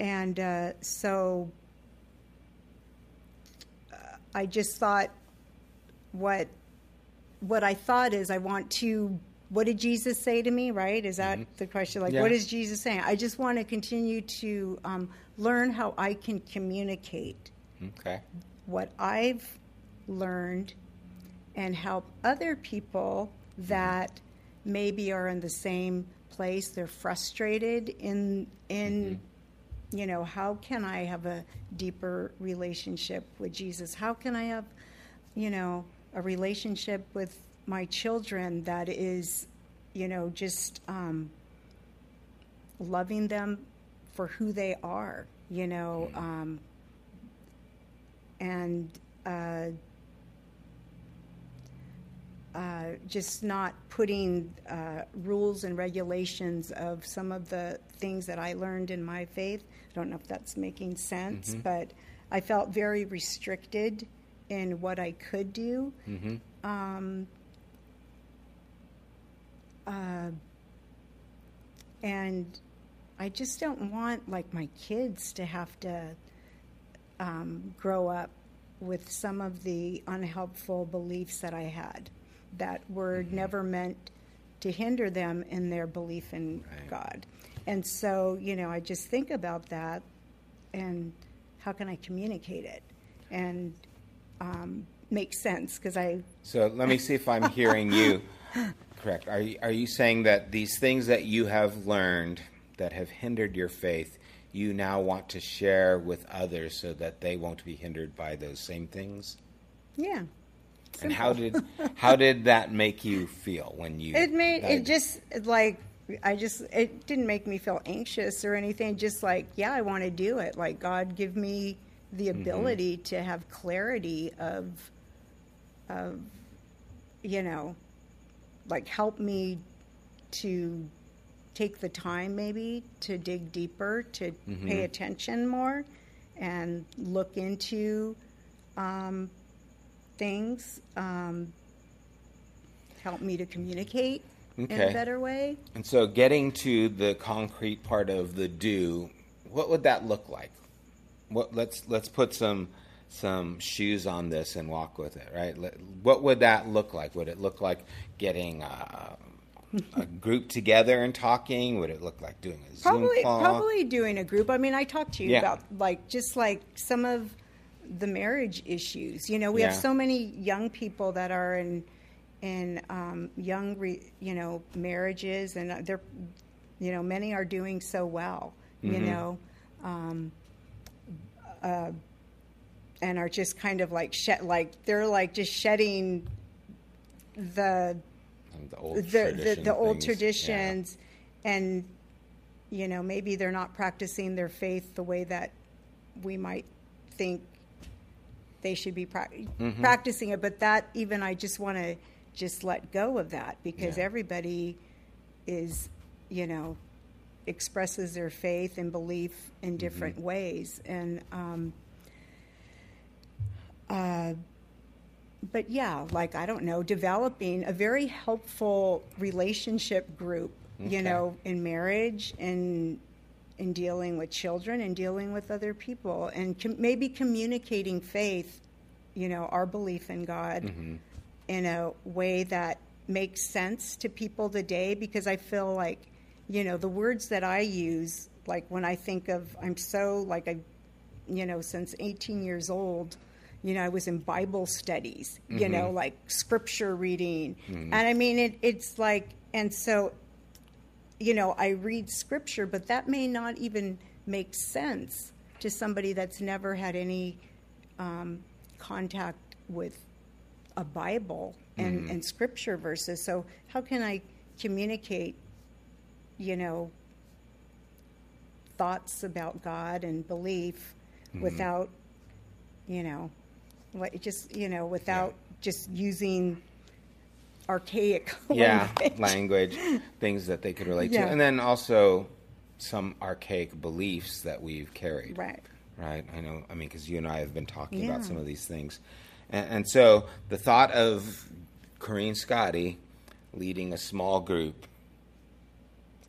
and uh, so uh, I just thought what what I thought is I want to what did Jesus say to me, right? Is that mm-hmm. the question? Like, yeah. what is Jesus saying? I just want to continue to um, learn how I can communicate okay. what I've learned and help other people that mm-hmm. maybe are in the same place. They're frustrated in in mm-hmm you know, how can I have a deeper relationship with Jesus? How can I have, you know, a relationship with my children that is, you know, just um, loving them for who they are, you know, um, and uh, uh, just not putting uh, rules and regulations of some of the things that I learned in my faith. I don't know if that's making sense, mm-hmm. but I felt very restricted in what I could do. Mm-hmm. Um, uh, and I just don't want like my kids to have to um, grow up with some of the unhelpful beliefs that I had that were mm-hmm. never meant to hinder them in their belief in right. God. And so, you know, I just think about that and how can I communicate it and um, make sense because I. So let me see if I'm hearing you correct. Are you, are you saying that these things that you have learned that have hindered your faith, you now want to share with others so that they won't be hindered by those same things? Yeah. Simple. And how did how did that make you feel when you? It made it just like I just it didn't make me feel anxious or anything. Just like yeah, I want to do it. Like God, give me the mm-hmm. ability mm-hmm. to have clarity of of you know like help me to take the time maybe to dig deeper to mm-hmm. pay attention more and look into um, things, um, help me to communicate okay. in a better way. And so, getting to the concrete part of the do, what would that look like? What let's let's put some some shoes on this and walk with it, right? What would that look like? Would it look like getting a, a group together and talking? Would it look like doing a probably, Zoom call? Probably doing a group. I mean, I talked to you yeah. about like just like some of the marriage issues. You know, we Yeah. have so many young people that are in in um, young, re, you know, marriages, and they're, you know, many are doing so well. You Mm-hmm. know, um, uh, and are just kind of like shed, like they're like just shedding the the old the, the, tradition the old traditions and you know maybe they're not practicing their faith the way that we might think they should be prac Mm-hmm. practicing it but that even i just want to just let go of that because Yeah. everybody is you know expresses their faith and belief Mm-hmm. in different ways and um, uh, but yeah, like I don't know, developing a very helpful relationship group, you know, in marriage and in dealing with children and dealing with other people, and com- maybe communicating faith, you know, our belief in God Mm-hmm. in a way that makes sense to people today. Because I feel like, you know, the words that I use, like when I think of, I'm so like I you know, since 18 years old, you know, I was in Bible studies, you know, mm-hmm. like scripture reading. Mm-hmm. And I mean, it, it's like, and so, you know, I read scripture, but that may not even make sense to somebody that's never had any um, contact with a Bible and, mm-hmm. and scripture verses. So, how can I communicate, you know, thoughts about God and belief mm-hmm. without, you know, what just you know, without just using archaic yeah, language. language, things that they could relate Yeah. to, and then also some archaic beliefs that we've carried. Right. Right. I know. I mean, because you and I have been talking Yeah. about some of these things, and, and so the thought of Corrine Scotti leading a small group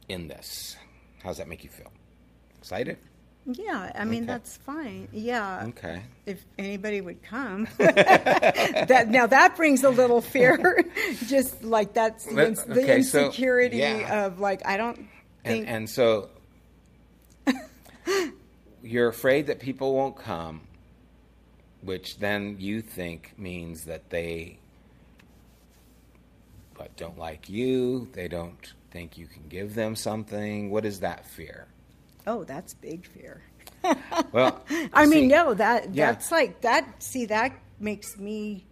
in this, how does that make you feel? Excited? Yeah, I mean Okay. that's fine. Yeah. Okay. If anybody would come, that now that brings a little fear, just like that's the, ins- the okay, so, insecurity yeah. of like I don't And, think and so you're afraid that people won't come, which then you think means that they what, don't like you, they don't think you can give them something. What is that fear? oh that's big fear. Well, I mean no that yeah. that's like that. See that makes me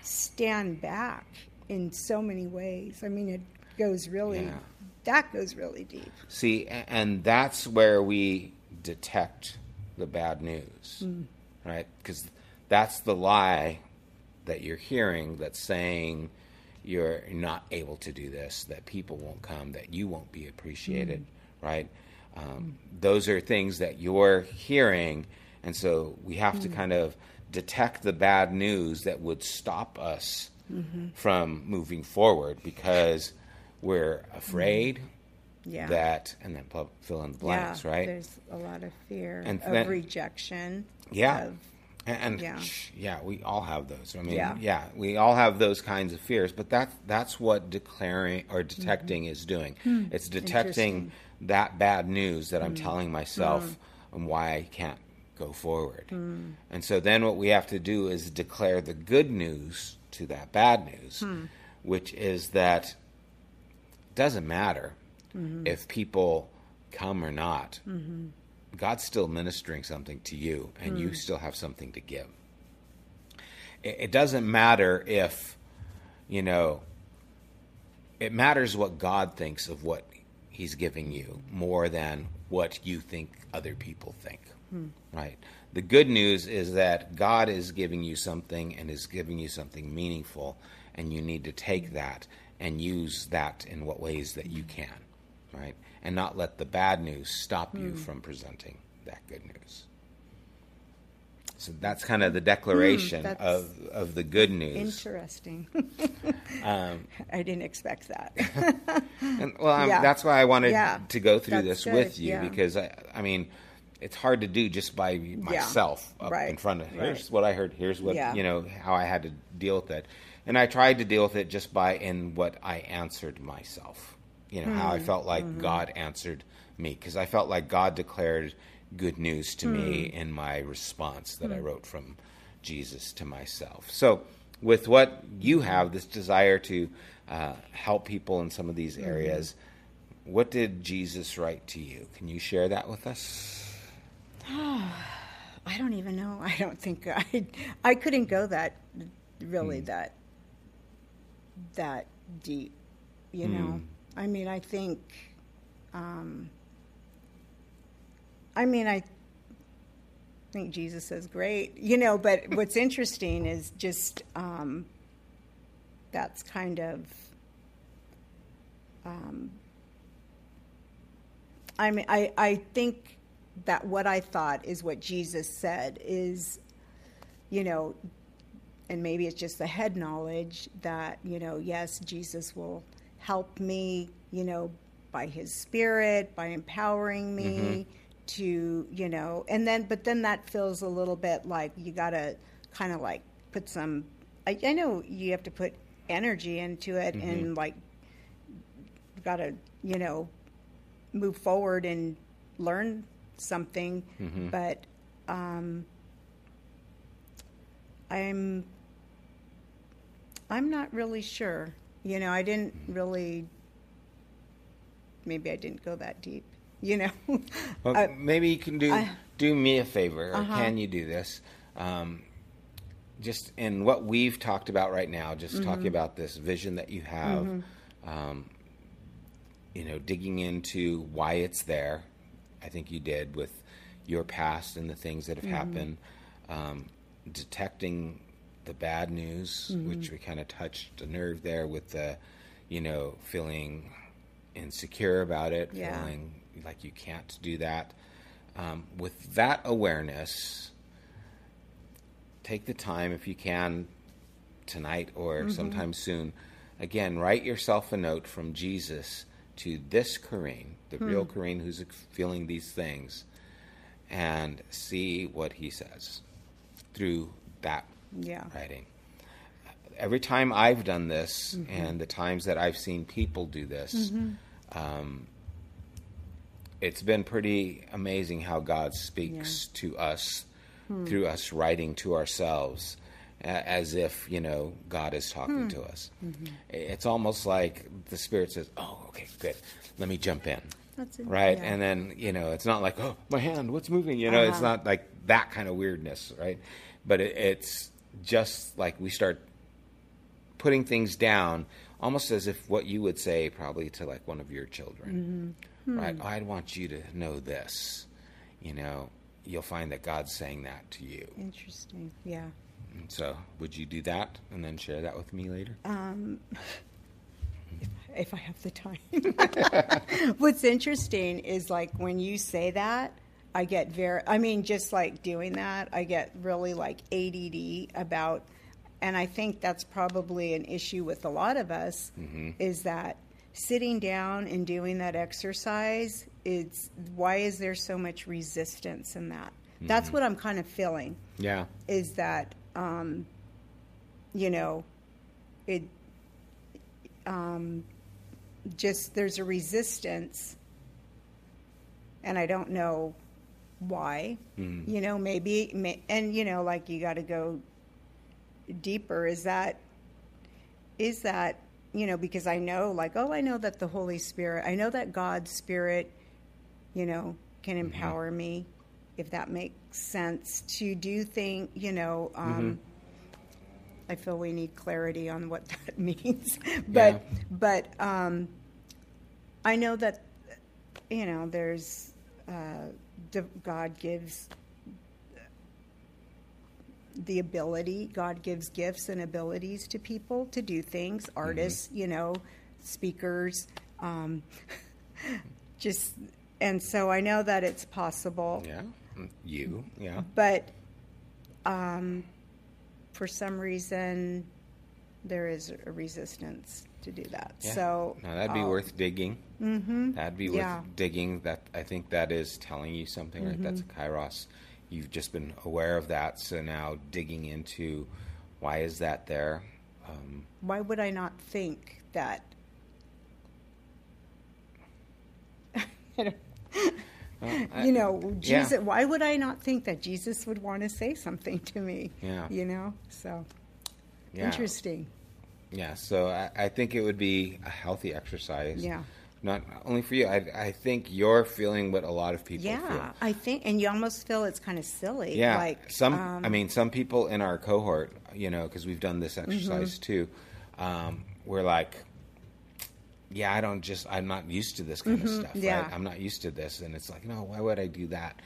stand back in so many ways. I mean it goes really Yeah. that goes really deep. See, and that's where we detect the bad news, hmm. right? Because that's the lie that you're hearing that's saying you're not able to do this, that people won't come, that you won't be appreciated, mm. right? Um, those are things that you're hearing, and so we have to mm. kind of detect the bad news that would stop us mm-hmm. from moving forward because we're afraid mm. Yeah. that, and then fill in the blanks, yeah, right? There's a lot of fear And of then- rejection. Yeah. of- And, and Yeah. yeah, we all have those. I mean, Yeah. yeah. we all have those kinds of fears, but that that's what declaring or detecting is doing. It's detecting Mm-hmm. Hmm. Hmm. that bad news that I'm telling myself and why I can't go forward. Hmm. And so then what we have to do is declare the good news to that bad news, Hmm. which is that it doesn't matter Mm-hmm. if people come or not. God's still ministering something to you, and Hmm. you still have something to give. It, it doesn't matter if, you know, it matters what God thinks of what He's giving you more than what you think other people think. Right? The good news is that God is giving you something and is giving you something meaningful, and you need to take that and use that in what ways that you can. Right? And not let the bad news stop you from presenting that good news. So that's kind of the declaration that's of, of the good news. Interesting. Um, I didn't expect that. And, well, I'm, Yeah. that's why I wanted Yeah. to go through That's this good, with you yeah. because I, I mean, it's hard to do just by myself up in front of. Here's right. what I heard. Here's what you know how I had to deal with it, and I tried to deal with it just by in what I answered myself. You know how Hmm. I felt like Mm-hmm. God answered me because I felt like God declared good news to me in my response that I wrote from Jesus to myself. So, with what you have, this desire to uh, help people in some of these areas, what did Jesus write to you? Can you share that with us? I don't even know. I don't think I I couldn't go that really that that deep, you know. I mean, I think um I mean, I think Jesus is great, you know, but what's interesting is just um that's kind of um I mean, I, I think that what I thought is what Jesus said is, you know, and maybe it's just the head knowledge that, you know, yes, Jesus will help me, you know, by his spirit, by empowering me mm-hmm. to, you know, and then, but then that feels a little bit like you got to kind of like put some, I, I know you have to put energy into it mm-hmm. and like, got to, you know, move forward and learn something, mm-hmm. but um, I'm I'm not really sure. You know, I didn't really. Maybe I didn't go that deep. You know, Well, I- maybe you can do I- do me a favor, or Uh-huh. can you do this? Um, just in what we've talked about right now, just Mm-hmm. talking about this vision that you have, um, you know, digging into why it's there. I think you did with your past and the things that have Mm-hmm. happened, um, detecting the bad news, Mm-hmm. which we kind of touched a nerve there with the, you know, feeling insecure about it, Yeah. feeling like you can't do that. Um, with that awareness, take the time if you can tonight or sometime soon. Again, write yourself a note from Jesus to this Corrine, the real Corrine who's feeling these things, and see what he says through that yeah, writing. Every time I've done this, mm-hmm. and the times that I've seen people do this, mm-hmm. um, it's been pretty amazing how God speaks to us hmm. through us writing to ourselves, as if you know God is talking hmm. to us. Mm-hmm. It's almost like the Spirit says, "Oh, okay, good. Let me jump in." that's it. right? Yeah. And then you know, it's not like, oh, my hand, what's moving? You know, it's Uh-huh. not like that kind of weirdness, right? But it, it's just like we start putting things down, almost as if what you would say probably to like one of your children, Mm-hmm. right? Hmm. I want you to know this. You know, you'll find that God's saying that to you. Interesting. Yeah. And so, would you do that and then share that with me later? Um, if I have the time. What's interesting is like when you say that, I get very, I mean, just like doing that, I get really like ADD about, and I think that's probably an issue with a lot of us is that sitting down and doing that exercise, it's why is there so much resistance in that? That's what I'm kind of feeling Yeah. is that um, you know it um, just there's a resistance and i don't know why you know maybe may, and you know like you got to go deeper. Is that is that you know because i know like oh i know that the holy spirit i know that god's spirit you know can empower me if that makes sense to do thing you know um i feel we need clarity on what that means. But Yeah. but um i know that you know there's uh god gives the ability god gives gifts and abilities to people to do things artists you know speakers um just and so i know that it's possible Yeah. Mm, You. Yeah. but um, for some reason there is a resistance to do that. Yeah. So now that'd be I'll- worth digging. Mm-hmm. That'd be worth Yeah. Mm-hmm. digging. That I think that is telling you something, right? That's a kairos. You've just been aware of that, so now digging into why is that there? Um, Why would I not think that? Well, I- you know, yeah. Jesus. Why would I not think that Jesus would want to say something to me? Yeah. You know, so Yeah. interesting. Yeah, so I, I think it would be a healthy exercise. Yeah. Not only for you, I, I think you're feeling what a lot of people Yeah, feel. I think, and you almost feel it's kind of silly. Yeah, like some. um, I mean, some people in our cohort, you know, because we've done this Mm-hmm. exercise too. Um, we're like, yeah, I don't just. I'm not used to this kind of stuff. Mm-hmm. yeah. Right? I'm not used to this, and it's like, no, why would I do that?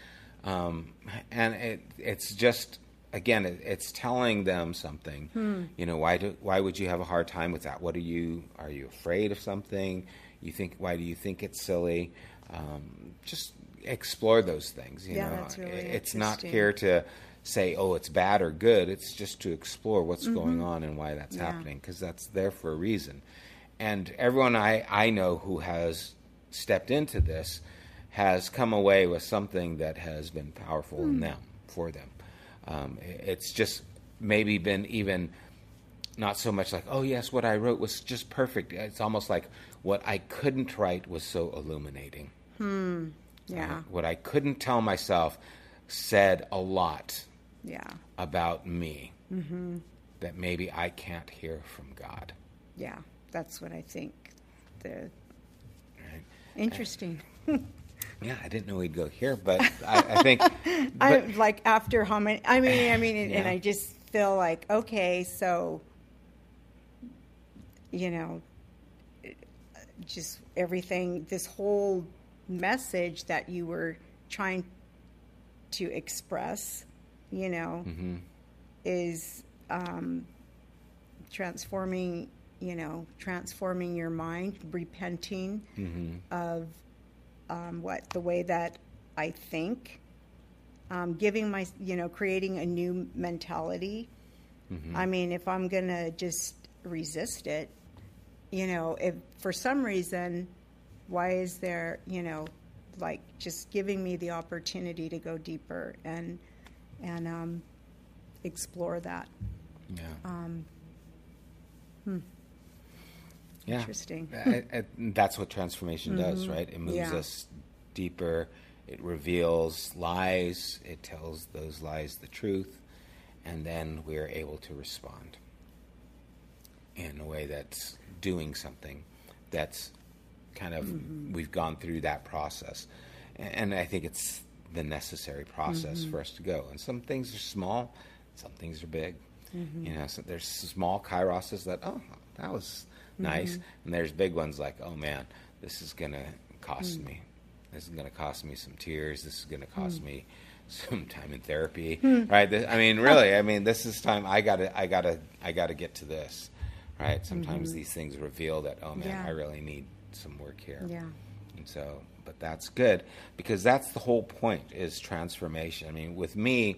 Um, and it, it's just. Again, it, it's telling them something. Hmm. You know, why do why would you have a hard time with that? What are you? Are you afraid of something? You think? Why do you think it's silly? Um, just explore those things. You Yeah, know, really it's not here to say, oh, it's bad or good. It's just to explore what's going on and why that's Mm-hmm. Yeah. happening because that's there for a reason. And everyone I, I know who has stepped into this has come away with something that has been powerful Hmm. in them, for them. Um, it's just maybe been even not so much like, oh, yes, what I wrote was just perfect. It's almost like what I couldn't write was so illuminating. Hmm. Yeah, Uh, what I couldn't tell myself said a lot yeah, about me Mm-hmm. that maybe I can't hear from God. yeah. That's what I think. The Right? interesting. Yeah, I didn't know we'd go here, but I, I think. I like after how many? I mean, I mean, and, and I just feel like okay, so you know, just everything. This whole message that you were trying to express, you know, Mm-hmm. is um, transforming. You know, transforming your mind, repenting Mm-hmm. of um, what the way that I think, um, giving my, you know, creating a new mentality. Mm-hmm. I mean, if I'm gonna just resist it, you know, if for some reason, why is there, you know, like just giving me the opportunity to go deeper and and um, explore that. yeah. Um, yeah. interesting. I- I- that's what transformation does, right? It moves Mm-hmm. Yeah. us deeper. It reveals lies. It tells those lies the truth, and then we are able to respond in a way that's doing something that's kind of Mm-hmm. we've gone through that process, and I think it's the necessary process Mm-hmm. for us to go. And some things are small, some things are big. Mm-hmm. You know, so there's small kairoses that oh that was nice, Mm-hmm. and there's big ones like oh man, this is gonna cost Mm. me. This is gonna cost me some tears. This is gonna Mm. cost me some time in therapy, right? This, I mean, really, I mean, this is time I gotta, I gotta, I gotta get to this, right? Sometimes these things reveal that oh man, Mm-hmm. Yeah. I really need some work here. Yeah. And so, but that's good because that's the whole point is transformation. I mean, with me,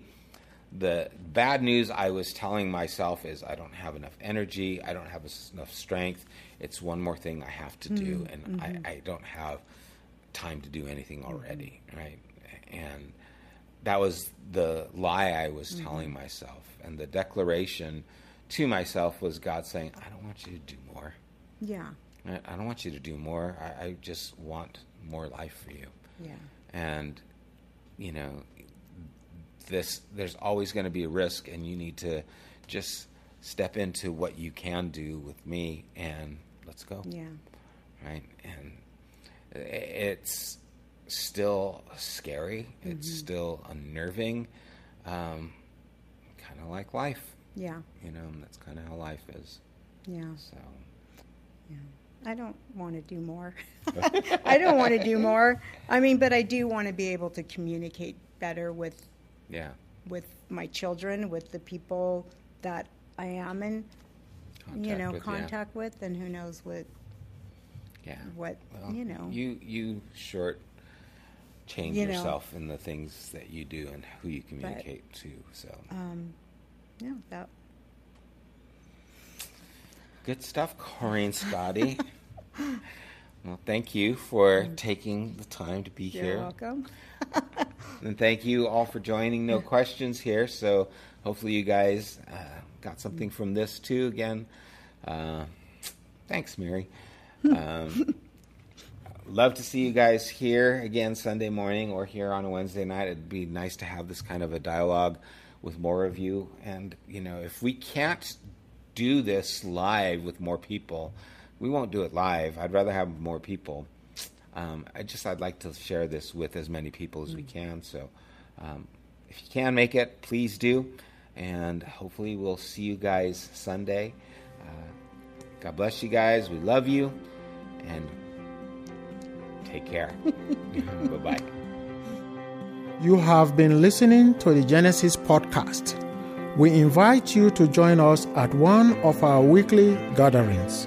the bad news I was telling myself is I don't have enough energy, I don't have enough strength. It's one more thing I have to do, mm, and I, mm-hmm. I don't have time to do anything already, right? And that was the lie I was mm-hmm. telling myself. And the declaration to myself was God saying, I don't want you to do more. Yeah. I I don't want you to do more. I, I just want more life for you. Yeah. And, you know, this there's always going to be a risk, and you need to just step into what you can do with me, and let's go. Yeah. Right? And it's still scary. It's still unnerving. Um, kind of like life, Yeah. you know. And that's kind of how life is. Yeah. So. yeah I don't want to do more. I don't want to do more. I mean, but I do want to be able to communicate better with Yeah. with my children, with the people that I am in, you Contact know, with, yeah. contact with, and who knows what Yeah. what Well, you know. You you short change You know. yourself in the things that you do and who you communicate to. So um, yeah, that good stuff, Corrine Scotti. well, thank you for taking the time to be you're here. welcome. And thank you all for joining. No questions here, so hopefully you guys uh, got something from this too. Again, uh, thanks, Mary. Um, love to see you guys here again Sunday morning or here on a Wednesday night. It'd be nice to have this kind of a dialogue with more of you. And, you know, if we can't do this live with more people, we won't do it live. I'd rather have more people. Um, I just, I'd like to share this with as many people as we can. So um, if you can make it, please do. And hopefully we'll see you guys Sunday. Uh, God bless you guys. We love you. And take care. bye bye. You have been listening to the Genesis podcast. We invite you to join us at one of our weekly gatherings.